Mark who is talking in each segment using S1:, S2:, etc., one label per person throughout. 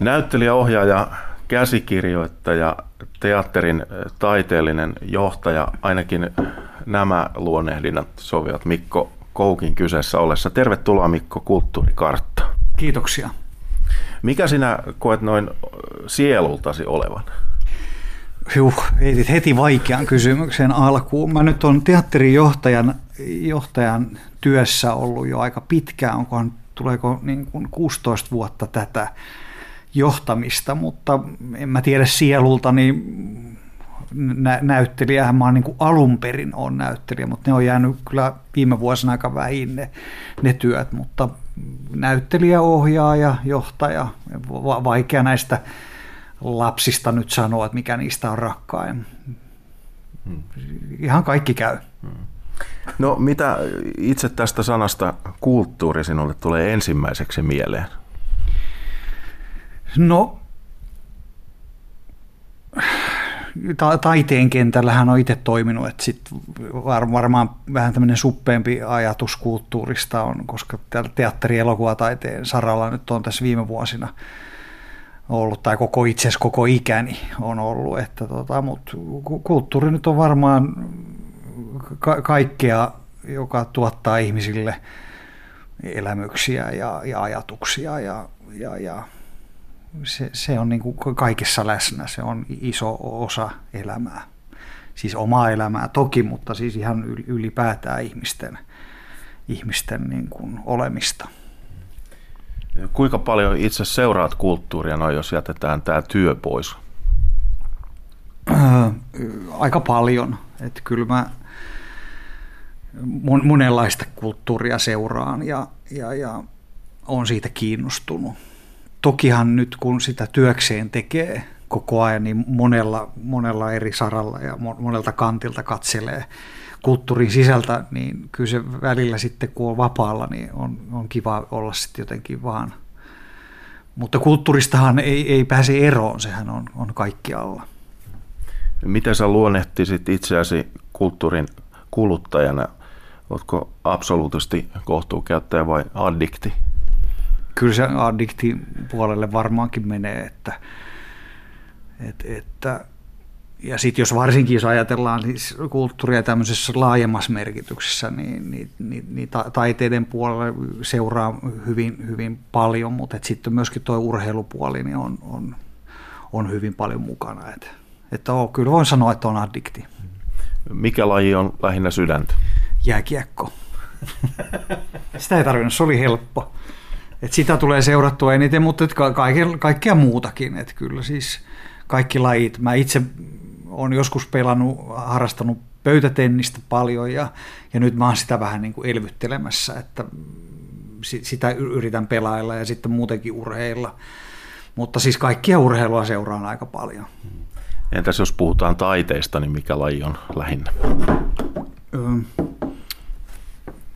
S1: Näyttelijä, ohjaaja, käsikirjoittaja, teatterin taiteellinen johtaja, ainakin nämä luonnehdinnat sovivat Mikko Koukin kyseessä ollessa. Tervetuloa Mikko Kulttuurikartta.
S2: Kiitoksia.
S1: Mikä sinä koet noin sielultasi olevan?
S2: Juh, heitit heti vaikean kysymyksen alkuun. Mä nyt on teatterin johtajan, johtajan työssä ollut jo aika pitkään, onkohan, tuleeko niin kuin 16 vuotta tätä johtamista, mutta en mä tiedä sielulta, niin nä- näyttelijähän mä oon niin alun perin on näyttelijä, mutta ne on jäänyt kyllä viime vuosina aika vähin ne, ne työt, mutta näyttelijä, ohjaaja, johtaja, va- vaikea näistä lapsista nyt sanoa, että mikä niistä on rakkain. Hmm. Ihan kaikki käy. Hmm.
S1: No mitä itse tästä sanasta kulttuuri sinulle tulee ensimmäiseksi mieleen?
S2: No, ta- taiteen kentällähän on itse toiminut, että sit var- varmaan vähän tämmöinen suppeempi ajatus kulttuurista on, koska teatteri- elokuvataiteen saralla nyt on tässä viime vuosina ollut, tai koko itse koko ikäni on ollut, että tota, mutta kulttuuri nyt on varmaan ka- kaikkea, joka tuottaa ihmisille elämyksiä ja, ja ajatuksia ja, ja, ja se, se on niin kuin kaikessa läsnä, se on iso osa elämää. Siis omaa elämää toki, mutta siis ihan ylipäätään ihmisten, ihmisten niin kuin olemista.
S1: Kuinka paljon itse seuraat kulttuuria, no jos jätetään tämä työ pois?
S2: aika paljon. Että kyllä mä monenlaista kulttuuria seuraan ja, ja, ja on siitä kiinnostunut tokihan nyt kun sitä työkseen tekee koko ajan, niin monella, monella eri saralla ja monelta kantilta katselee kulttuurin sisältä, niin kyllä se välillä sitten kun on vapaalla, niin on, on kiva olla sitten jotenkin vaan. Mutta kulttuuristahan ei, ei pääse eroon, sehän on, on kaikkialla.
S1: Miten sä luonnehtisit itseäsi kulttuurin kuluttajana? Oletko absoluutisti kohtuukäyttäjä vai addikti?
S2: Kyllä se addiktin puolelle varmaankin menee, että, että, että ja sitten jos varsinkin jos ajatellaan siis kulttuuria tämmöisessä laajemmassa merkityksessä, niin, niin, niin, niin taiteiden puolelle seuraa hyvin, hyvin paljon, mutta sitten myöskin tuo urheilupuoli niin on, on, on hyvin paljon mukana. Et, että on, kyllä voin sanoa, että on addikti.
S1: Mikä laji on lähinnä sydäntä?
S2: Jääkiekko. Sitä ei tarvinnut, se oli helppo. Et sitä tulee seurattua eniten, mutta et kaiken, kaikkea muutakin. Et kyllä siis kaikki lajit. Mä itse olen joskus pelannut, harrastanut pöytätennistä paljon ja, ja nyt mä oon sitä vähän niin kuin elvyttelemässä, että sitä yritän pelailla ja sitten muutenkin urheilla. Mutta siis kaikkia urheilua seuraan aika paljon.
S1: Entäs jos puhutaan taiteesta, niin mikä laji on lähinnä?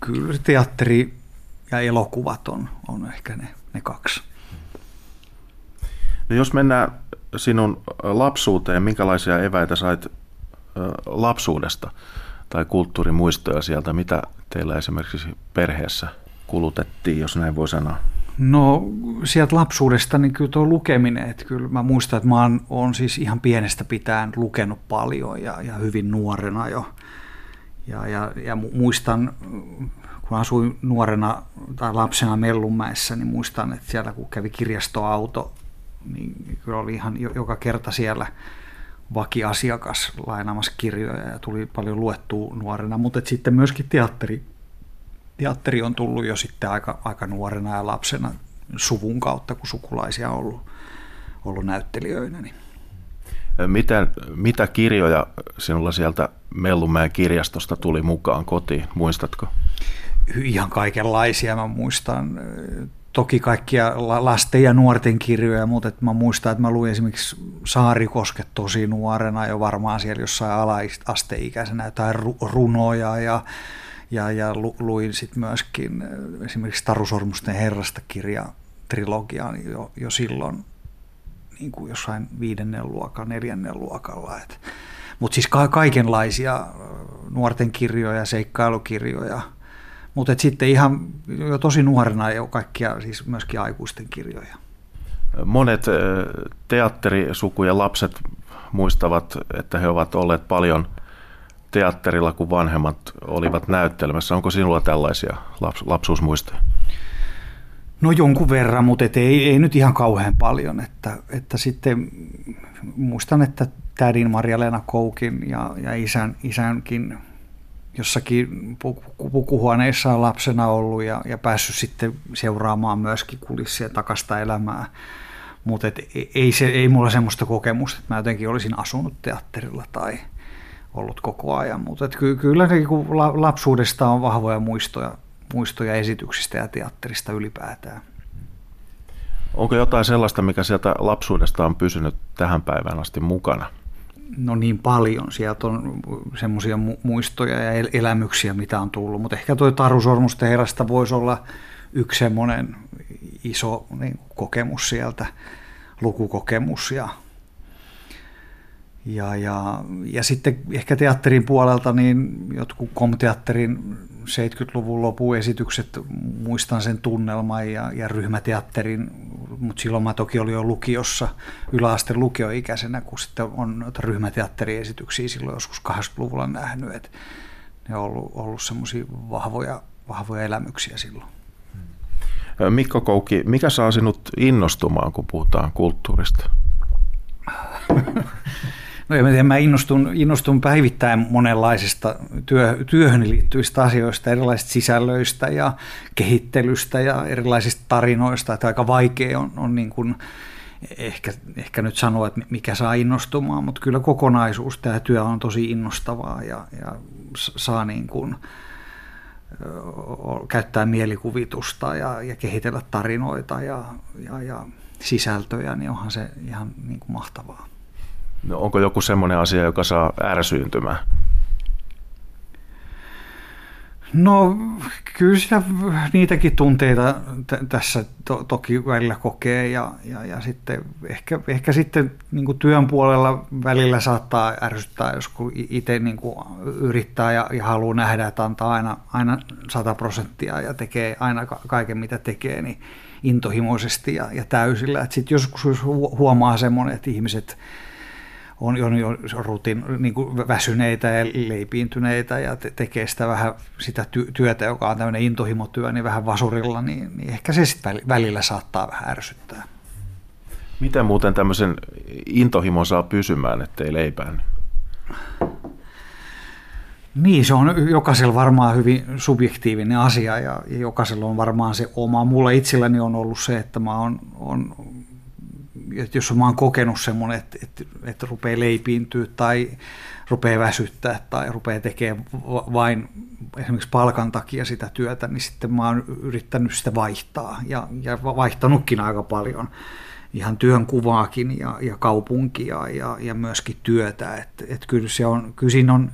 S2: Kyllä teatteri, ja elokuvat on, on ehkä ne, ne kaksi.
S1: No jos mennään sinun lapsuuteen, minkälaisia eväitä sait lapsuudesta tai kulttuurimuistoja sieltä, mitä teillä esimerkiksi perheessä kulutettiin, jos näin voi sanoa?
S2: No sieltä lapsuudesta niin kyllä tuo lukeminen, että kyllä mä muistan, että mä oon, oon siis ihan pienestä pitäen lukenut paljon ja, ja hyvin nuorena jo. Ja, ja, ja muistan kun asuin nuorena tai lapsena Mellunmäessä, niin muistan, että siellä kun kävi kirjastoauto, niin kyllä oli ihan joka kerta siellä vakiasiakas lainaamassa kirjoja ja tuli paljon luettua nuorena, mutta sitten myöskin teatteri, teatteri on tullut jo sitten aika, aika nuorena ja lapsena suvun kautta, kun sukulaisia on ollut, ollut näyttelijöinä. Niin.
S1: Mitä, mitä kirjoja sinulla sieltä Mellunmäen kirjastosta tuli mukaan kotiin, muistatko?
S2: Ihan kaikenlaisia. Mä muistan toki kaikkia lasten ja nuorten kirjoja, mutta että mä muistan, että mä luin esimerkiksi Saarikosket tosi nuorena jo varmaan siellä jossain ala-asteikäisenä jotain runoja ja, ja, ja luin sitten myöskin esimerkiksi Taru Sormusten herrasta kirja trilogian jo, jo silloin niin kuin jossain viidennen luokan, neljännen luokalla. Mutta siis ka- kaikenlaisia nuorten kirjoja, seikkailukirjoja – mutta sitten ihan jo tosi nuorena jo kaikkia, siis myöskin aikuisten kirjoja.
S1: Monet teatterisukujen lapset muistavat, että he ovat olleet paljon teatterilla, kun vanhemmat olivat näyttelemässä. Onko sinulla tällaisia laps- lapsuusmuistoja?
S2: No jonkun verran, mutta et ei, ei nyt ihan kauhean paljon. Että, että sitten muistan, että tädin Maria-Leena Koukin ja, ja isän, isänkin jossakin pukuhuoneissa on lapsena ollut ja, ja päässyt sitten seuraamaan myöskin kulissia takasta elämää. Mutta ei, se, ei mulla semmoista kokemusta, että mä jotenkin olisin asunut teatterilla tai ollut koko ajan. Mutta ky, kyllä niin lapsuudesta on vahvoja muistoja, muistoja esityksistä ja teatterista ylipäätään.
S1: Onko jotain sellaista, mikä sieltä lapsuudesta on pysynyt tähän päivään asti mukana?
S2: No niin paljon. Sieltä on semmoisia muistoja ja elämyksiä, mitä on tullut. Mutta ehkä tuo Taru Sormusten voisi olla yksi semmoinen iso niin, kokemus sieltä, lukukokemus ja ja, ja, ja sitten ehkä teatterin puolelta, niin jotkut komteatterin 70-luvun lopun esitykset, muistan sen tunnelman ja, ja ryhmäteatterin, mutta silloin mä toki olin jo lukiossa, yläasteen lukioikäisenä, kun sitten on ryhmäteatteriesityksiä silloin joskus 80-luvulla nähnyt, että ne on ollut, ollut semmoisia vahvoja, vahvoja elämyksiä silloin.
S1: Mikko Koukki, mikä saa sinut innostumaan, kun puhutaan kulttuurista?
S2: No en tiedä, mä innostun, innostun päivittäin monenlaisista työ, työhön liittyvistä asioista, erilaisista sisällöistä ja kehittelystä ja erilaisista tarinoista, että aika vaikea on, on niin kuin ehkä, ehkä nyt sanoa, että mikä saa innostumaan, mutta kyllä kokonaisuus, tämä työ on tosi innostavaa ja, ja saa niin kuin, käyttää mielikuvitusta ja, ja kehitellä tarinoita ja, ja, ja sisältöjä, niin onhan se ihan niin kuin mahtavaa.
S1: No, onko joku semmoinen asia, joka saa ärsyyntymään?
S2: No kyllä sitä, niitäkin tunteita t- tässä to- toki välillä kokee ja, ja, ja sitten ehkä, ehkä sitten niin työn puolella välillä saattaa ärsyttää, jos kun itse niin yrittää ja, ja haluaa nähdä, että antaa aina, aina 100 prosenttia ja tekee aina kaiken mitä tekee, niin intohimoisesti ja, ja täysillä. Sitten joskus huomaa semmoinen, että ihmiset on, on jo rutin, niin kuin väsyneitä ja leipiintyneitä ja te, tekee sitä vähän sitä työtä, joka on tämmöinen intohimotyö, niin vähän vasurilla, niin, niin ehkä se sitten välillä saattaa vähän ärsyttää.
S1: Miten muuten tämmöisen intohimon saa pysymään, ettei leipään?
S2: Niin, se on jokaisella varmaan hyvin subjektiivinen asia ja jokaisella on varmaan se oma. Mulla itselläni on ollut se, että mä oon, on että jos mä oon kokenut semmoinen, että, että, että rupeaa leipiintyä tai rupeaa väsyttää tai rupeaa tekemään vain esimerkiksi palkan takia sitä työtä, niin sitten mä oon yrittänyt sitä vaihtaa ja, ja vaihtanutkin aika paljon ihan työn kuvaakin ja, ja kaupunkia ja, ja myöskin työtä. Että et kyllä, se on, kyllä siinä on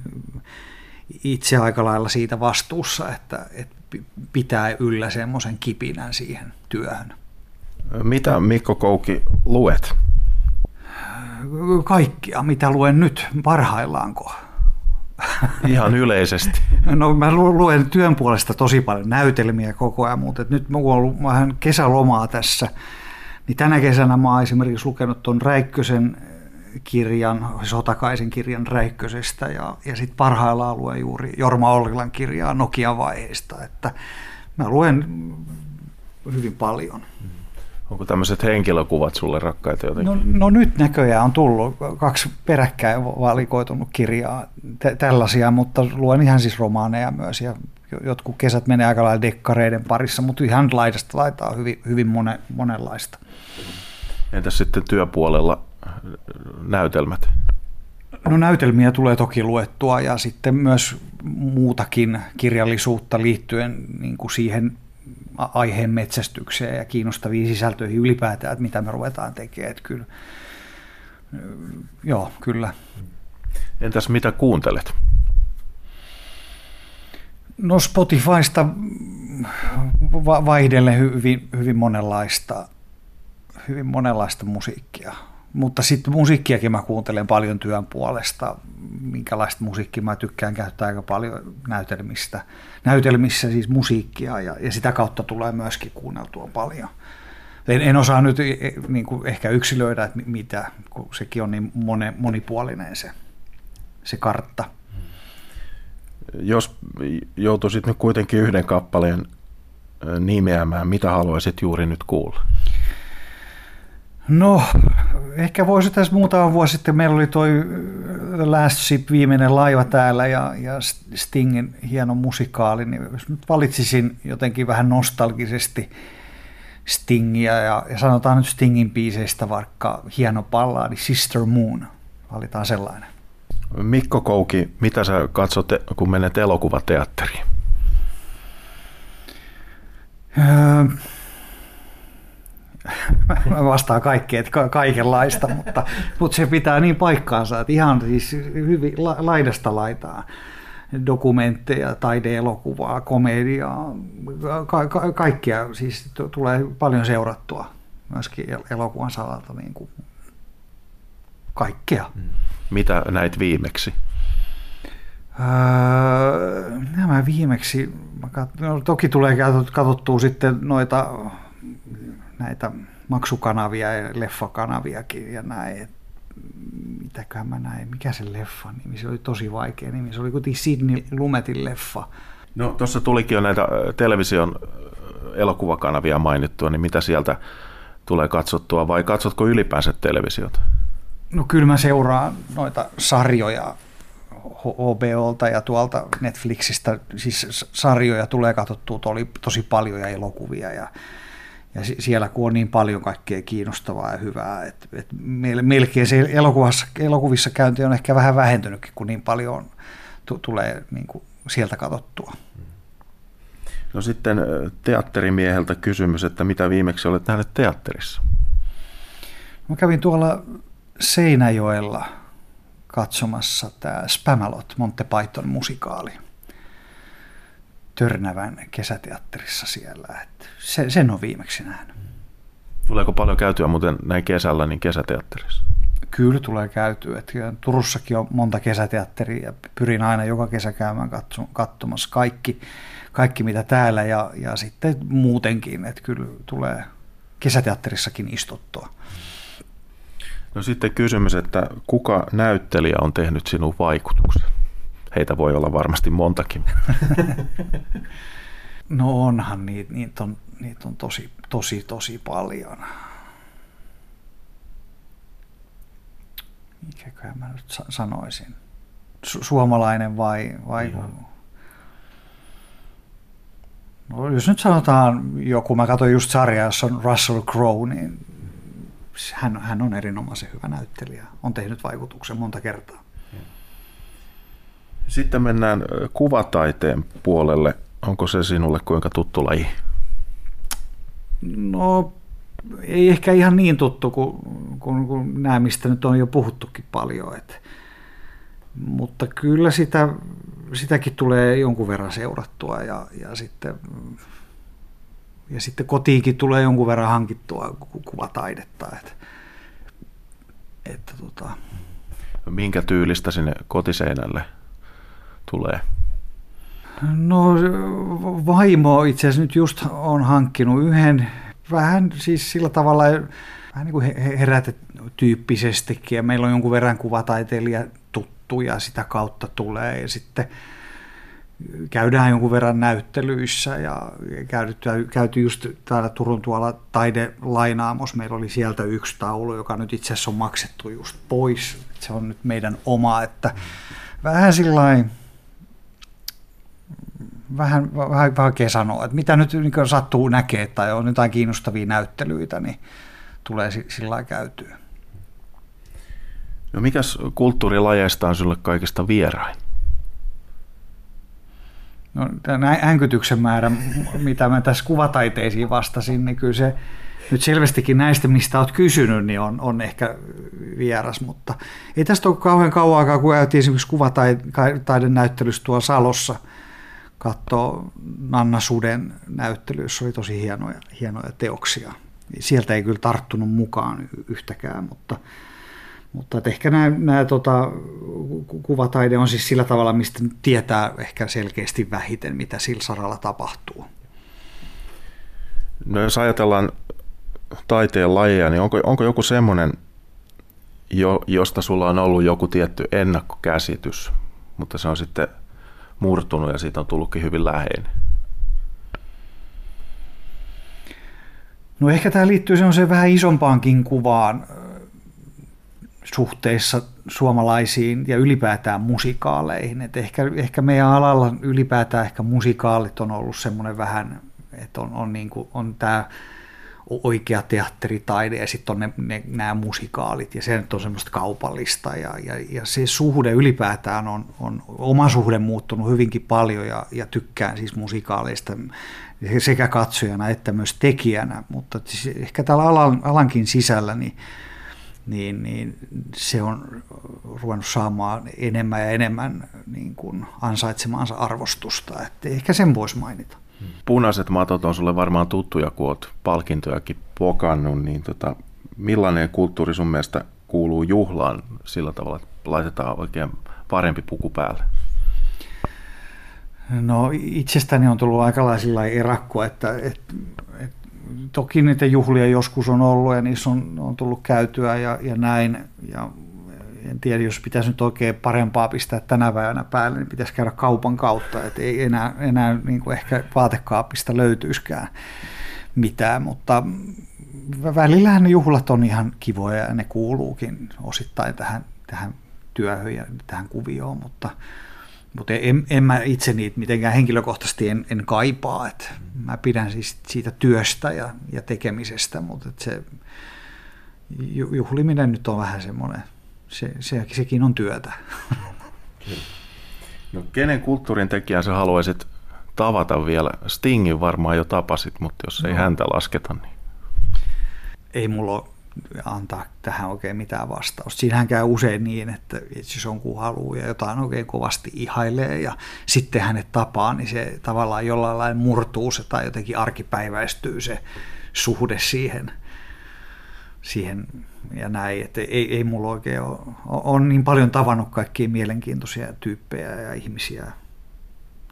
S2: itse aika lailla siitä vastuussa, että, että pitää yllä semmoisen kipinän siihen työhön.
S1: Mitä Mikko Kouki luet?
S2: Kaikkia, mitä luen nyt parhaillaanko.
S1: Ihan yleisesti.
S2: No mä luen työn puolesta tosi paljon näytelmiä koko ajan, mutta nyt mä oon ollut vähän kesälomaa tässä. Niin tänä kesänä mä oon esimerkiksi lukenut tuon Räikkösen kirjan, Sotakaisen kirjan Räikkösestä ja, ja sitten parhaillaan luen juuri Jorma Ollilan kirjaa Nokian vaiheista. Että mä luen hyvin paljon. Mm.
S1: Onko tämmöiset henkilökuvat sulle rakkaita jotenkin?
S2: No, no nyt näköjään on tullut kaksi peräkkäin valikoitunut kirjaa t- tällaisia, mutta luen ihan siis romaaneja myös ja jotkut kesät menee aika lailla dekkareiden parissa, mutta ihan laidasta laitaa hyvin, hyvin mone, monenlaista.
S1: Entäs sitten työpuolella näytelmät?
S2: No näytelmiä tulee toki luettua ja sitten myös muutakin kirjallisuutta liittyen niin kuin siihen aiheen metsästykseen ja kiinnostaviin sisältöihin ylipäätään, että mitä me ruvetaan tekemään. Että kyllä, joo, kyllä.
S1: Entäs mitä kuuntelet?
S2: No Spotifysta vaihdelle hyvin, hyvin monenlaista, hyvin monenlaista musiikkia mutta sitten musiikkiakin mä kuuntelen paljon työn puolesta, minkälaista musiikkia mä tykkään käyttää aika paljon näytelmistä. Näytelmissä siis musiikkia ja, ja sitä kautta tulee myöskin kuunneltua paljon, En, en osaa nyt e, e, niin kuin ehkä yksilöidä, että mitä, kun sekin on niin mone, monipuolinen se, se kartta.
S1: Jos joutuisit nyt kuitenkin yhden kappaleen nimeämään, mitä haluaisit juuri nyt kuulla?
S2: No, ehkä voisi tässä muutama vuosi sitten, meillä oli toi Last Ship, viimeinen laiva täällä ja, ja Stingin hieno musikaali, niin jos nyt valitsisin jotenkin vähän nostalgisesti Stingia ja, ja sanotaan nyt Stingin biiseistä vaikka hieno palladi Sister Moon, valitaan sellainen.
S1: Mikko Kouki, mitä sä katsot, kun menet elokuvateatteriin?
S2: Öö, mä vastaan kaikkea, että kaikenlaista, mutta, mutta se pitää niin paikkaansa, että ihan siis hyvin laidasta laitaa dokumentteja, taideelokuvaa, komediaa, ka- ka- kaikkia, siis tulee paljon seurattua myöskin elokuvan salalta niin kuin kaikkea. Mm.
S1: Mitä näit viimeksi?
S2: Öö, nämä viimeksi, no, toki tulee katsottua sitten noita näitä maksukanavia ja leffakanaviakin ja näin. Mitäköhän mä näin, mikä se leffa nimi, se oli tosi vaikea nimi, se oli kuitenkin Sidney Lumetin leffa.
S1: No tuossa tulikin jo näitä television elokuvakanavia mainittua, niin mitä sieltä tulee katsottua vai katsotko ylipäänsä televisiota?
S2: No kyllä mä seuraan noita sarjoja HBOlta ja tuolta Netflixistä, siis sarjoja tulee katsottua tosi paljon ja elokuvia ja ja siellä kun on niin paljon kaikkea kiinnostavaa ja hyvää, että, että melkein se elokuvassa, elokuvissa käynti on ehkä vähän vähentynytkin, kun niin paljon t- tulee niin kuin sieltä katsottua.
S1: No sitten teatterimieheltä kysymys, että mitä viimeksi olet nähnyt teatterissa?
S2: Mä kävin tuolla Seinäjoella katsomassa tämä Spamalot, Monte Python musikaali. Törnävän kesäteatterissa siellä. että se, sen on viimeksi nähnyt.
S1: Tuleeko paljon käytyä muuten näin kesällä niin kesäteatterissa?
S2: Kyllä tulee käytyä. Että Turussakin on monta kesäteatteria ja pyrin aina joka kesä käymään katsomassa kaikki, kaikki mitä täällä ja, ja sitten muutenkin, että kyllä tulee kesäteatterissakin istuttua.
S1: No sitten kysymys, että kuka näyttelijä on tehnyt sinun vaikutuksen? Heitä voi olla varmasti montakin.
S2: no onhan, niitä, niitä, on, niitä on tosi, tosi, tosi paljon. Mikäköhän mä nyt sanoisin? Su- suomalainen vai... vai No, jos nyt sanotaan joku, mä katsoin just sarjaa, jossa on Russell Crowe, niin hän, hän on erinomaisen hyvä näyttelijä. On tehnyt vaikutuksen monta kertaa.
S1: Sitten mennään kuvataiteen puolelle. Onko se sinulle kuinka tuttu laji?
S2: No ei ehkä ihan niin tuttu kuin, kuin, kuin nämä, mistä nyt on jo puhuttukin paljon. Et, mutta kyllä sitä, sitäkin tulee jonkun verran seurattua ja, ja, sitten, ja sitten kotiinkin tulee jonkun verran hankittua kuvataidetta. Et, että tota.
S1: Minkä tyylistä sinne kotiseinälle tulee?
S2: No vaimo itse asiassa nyt just on hankkinut yhden vähän siis sillä tavalla vähän niin kuin herätetyyppisestikin ja meillä on jonkun verran kuvataiteilija tuttuja sitä kautta tulee ja sitten käydään jonkun verran näyttelyissä ja käyty, käyty just täällä Turun tuolla taidelainaamos. Meillä oli sieltä yksi taulu, joka nyt itse asiassa on maksettu just pois. Se on nyt meidän oma, että vähän sillain vähän vähän vaikea sanoa, että mitä nyt niin sattuu näkee tai on jotain kiinnostavia näyttelyitä, niin tulee sillä käytyä.
S1: No mikäs kulttuurilajeista on sinulle kaikista vierain?
S2: No, tämä änkytyksen määrä, mitä mä tässä kuvataiteisiin vastasin, niin kyllä se nyt selvästikin näistä, mistä olet kysynyt, niin on, on ehkä vieras, mutta ei tästä ole kauhean kauan aikaa, kun käytiin esimerkiksi kuvataiden näyttelyssä tuolla Salossa – katsoa Nanna Suden näyttely, jossa oli tosi hienoja, hienoja teoksia. Sieltä ei kyllä tarttunut mukaan yhtäkään, mutta, mutta ehkä nämä, nämä tota, kuvataide on siis sillä tavalla, mistä tietää ehkä selkeästi vähiten, mitä sillä saralla tapahtuu.
S1: No jos ajatellaan taiteen lajeja, niin onko, onko joku semmoinen, jo, josta sulla on ollut joku tietty ennakkokäsitys, mutta se on sitten murtunut ja siitä on tullutkin hyvin läheinen?
S2: No ehkä tämä liittyy semmoiseen vähän isompaankin kuvaan suhteissa suomalaisiin ja ylipäätään musikaaleihin. Et ehkä, ehkä meidän alalla ylipäätään ehkä musikaalit on ollut semmoinen vähän, että on, on, niin kuin, on tämä oikea teatteritaide ja sitten on ne, ne, nämä musikaalit ja se nyt on semmoista kaupallista ja, ja, ja se suhde ylipäätään on, on oma suhde muuttunut hyvinkin paljon ja, ja tykkään siis musikaaleista sekä katsojana että myös tekijänä, mutta siis ehkä täällä alan, alankin sisällä niin, niin, niin se on ruvennut saamaan enemmän ja enemmän niin kuin ansaitsemaansa arvostusta, että ehkä sen voisi mainita.
S1: Punaiset matot on sulle varmaan tuttuja, kun olet palkintojakin pokannut, niin tota, millainen kulttuuri sun mielestä kuuluu juhlaan sillä tavalla, että laitetaan oikein parempi puku päälle?
S2: No itsestäni on tullut aikalaisilla erakko, että, että, että toki niitä juhlia joskus on ollut ja niissä on, on tullut käytyä ja, ja näin. Ja en tiedä, jos pitäisi nyt oikein parempaa pistää tänä päivänä päälle, niin pitäisi käydä kaupan kautta, että ei enää, enää niin kuin ehkä vaatekaapista löytyiskään mitään, mutta välillähän ne juhlat on ihan kivoja ja ne kuuluukin osittain tähän, tähän työhön ja tähän kuvioon, mutta, mutta en, en mä itse niitä mitenkään henkilökohtaisesti en, en kaipaa, että mä pidän siis siitä työstä ja, ja tekemisestä, mutta se juhliminen nyt on vähän semmoinen – se, se, sekin on työtä.
S1: No, kenen kulttuurin tekijän sä haluaisit tavata vielä? Stingin varmaan jo tapasit, mutta jos ei no. häntä lasketa, niin...
S2: Ei mulla antaa tähän oikein mitään vastausta. Siinähän käy usein niin, että jos jonkun haluaa ja jotain oikein kovasti ihailee ja sitten hänet tapaa, niin se tavallaan jollain lailla murtuu se tai jotenkin arkipäiväistyy se suhde siihen – siihen ja näin, että ei, ei mulla oikein ole, on niin paljon tavannut kaikkia mielenkiintoisia tyyppejä ja ihmisiä,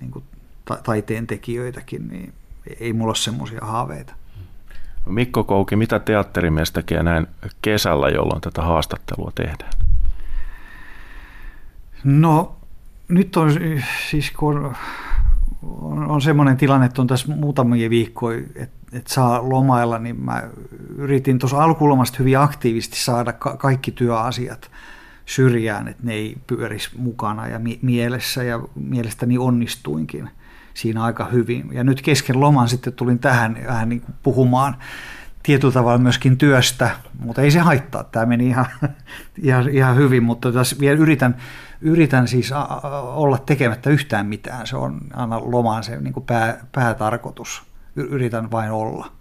S2: niin kuin ta- taiteen tekijöitäkin, niin ei mulla ole semmoisia haaveita.
S1: Mikko Kouki, mitä teatterimies tekee näin kesällä, jolloin tätä haastattelua tehdään?
S2: No nyt on siis kun on, on semmoinen tilanne, että on tässä muutamia viikkoja, että, että saa lomailla, niin mä yritin tuossa alkulomasta hyvin aktiivisesti saada ka- kaikki työasiat syrjään, että ne ei pyörisi mukana ja mi- mielessä ja mielestäni onnistuinkin siinä aika hyvin. Ja nyt kesken loman sitten tulin tähän vähän niin kuin puhumaan tietyllä tavalla myöskin työstä, mutta ei se haittaa. Tämä meni ihan, ihan, ihan hyvin, mutta tässä vielä yritän, yritän siis olla tekemättä yhtään mitään. Se on aina lomaan se niin kuin pää, päätarkoitus. Yritän vain olla.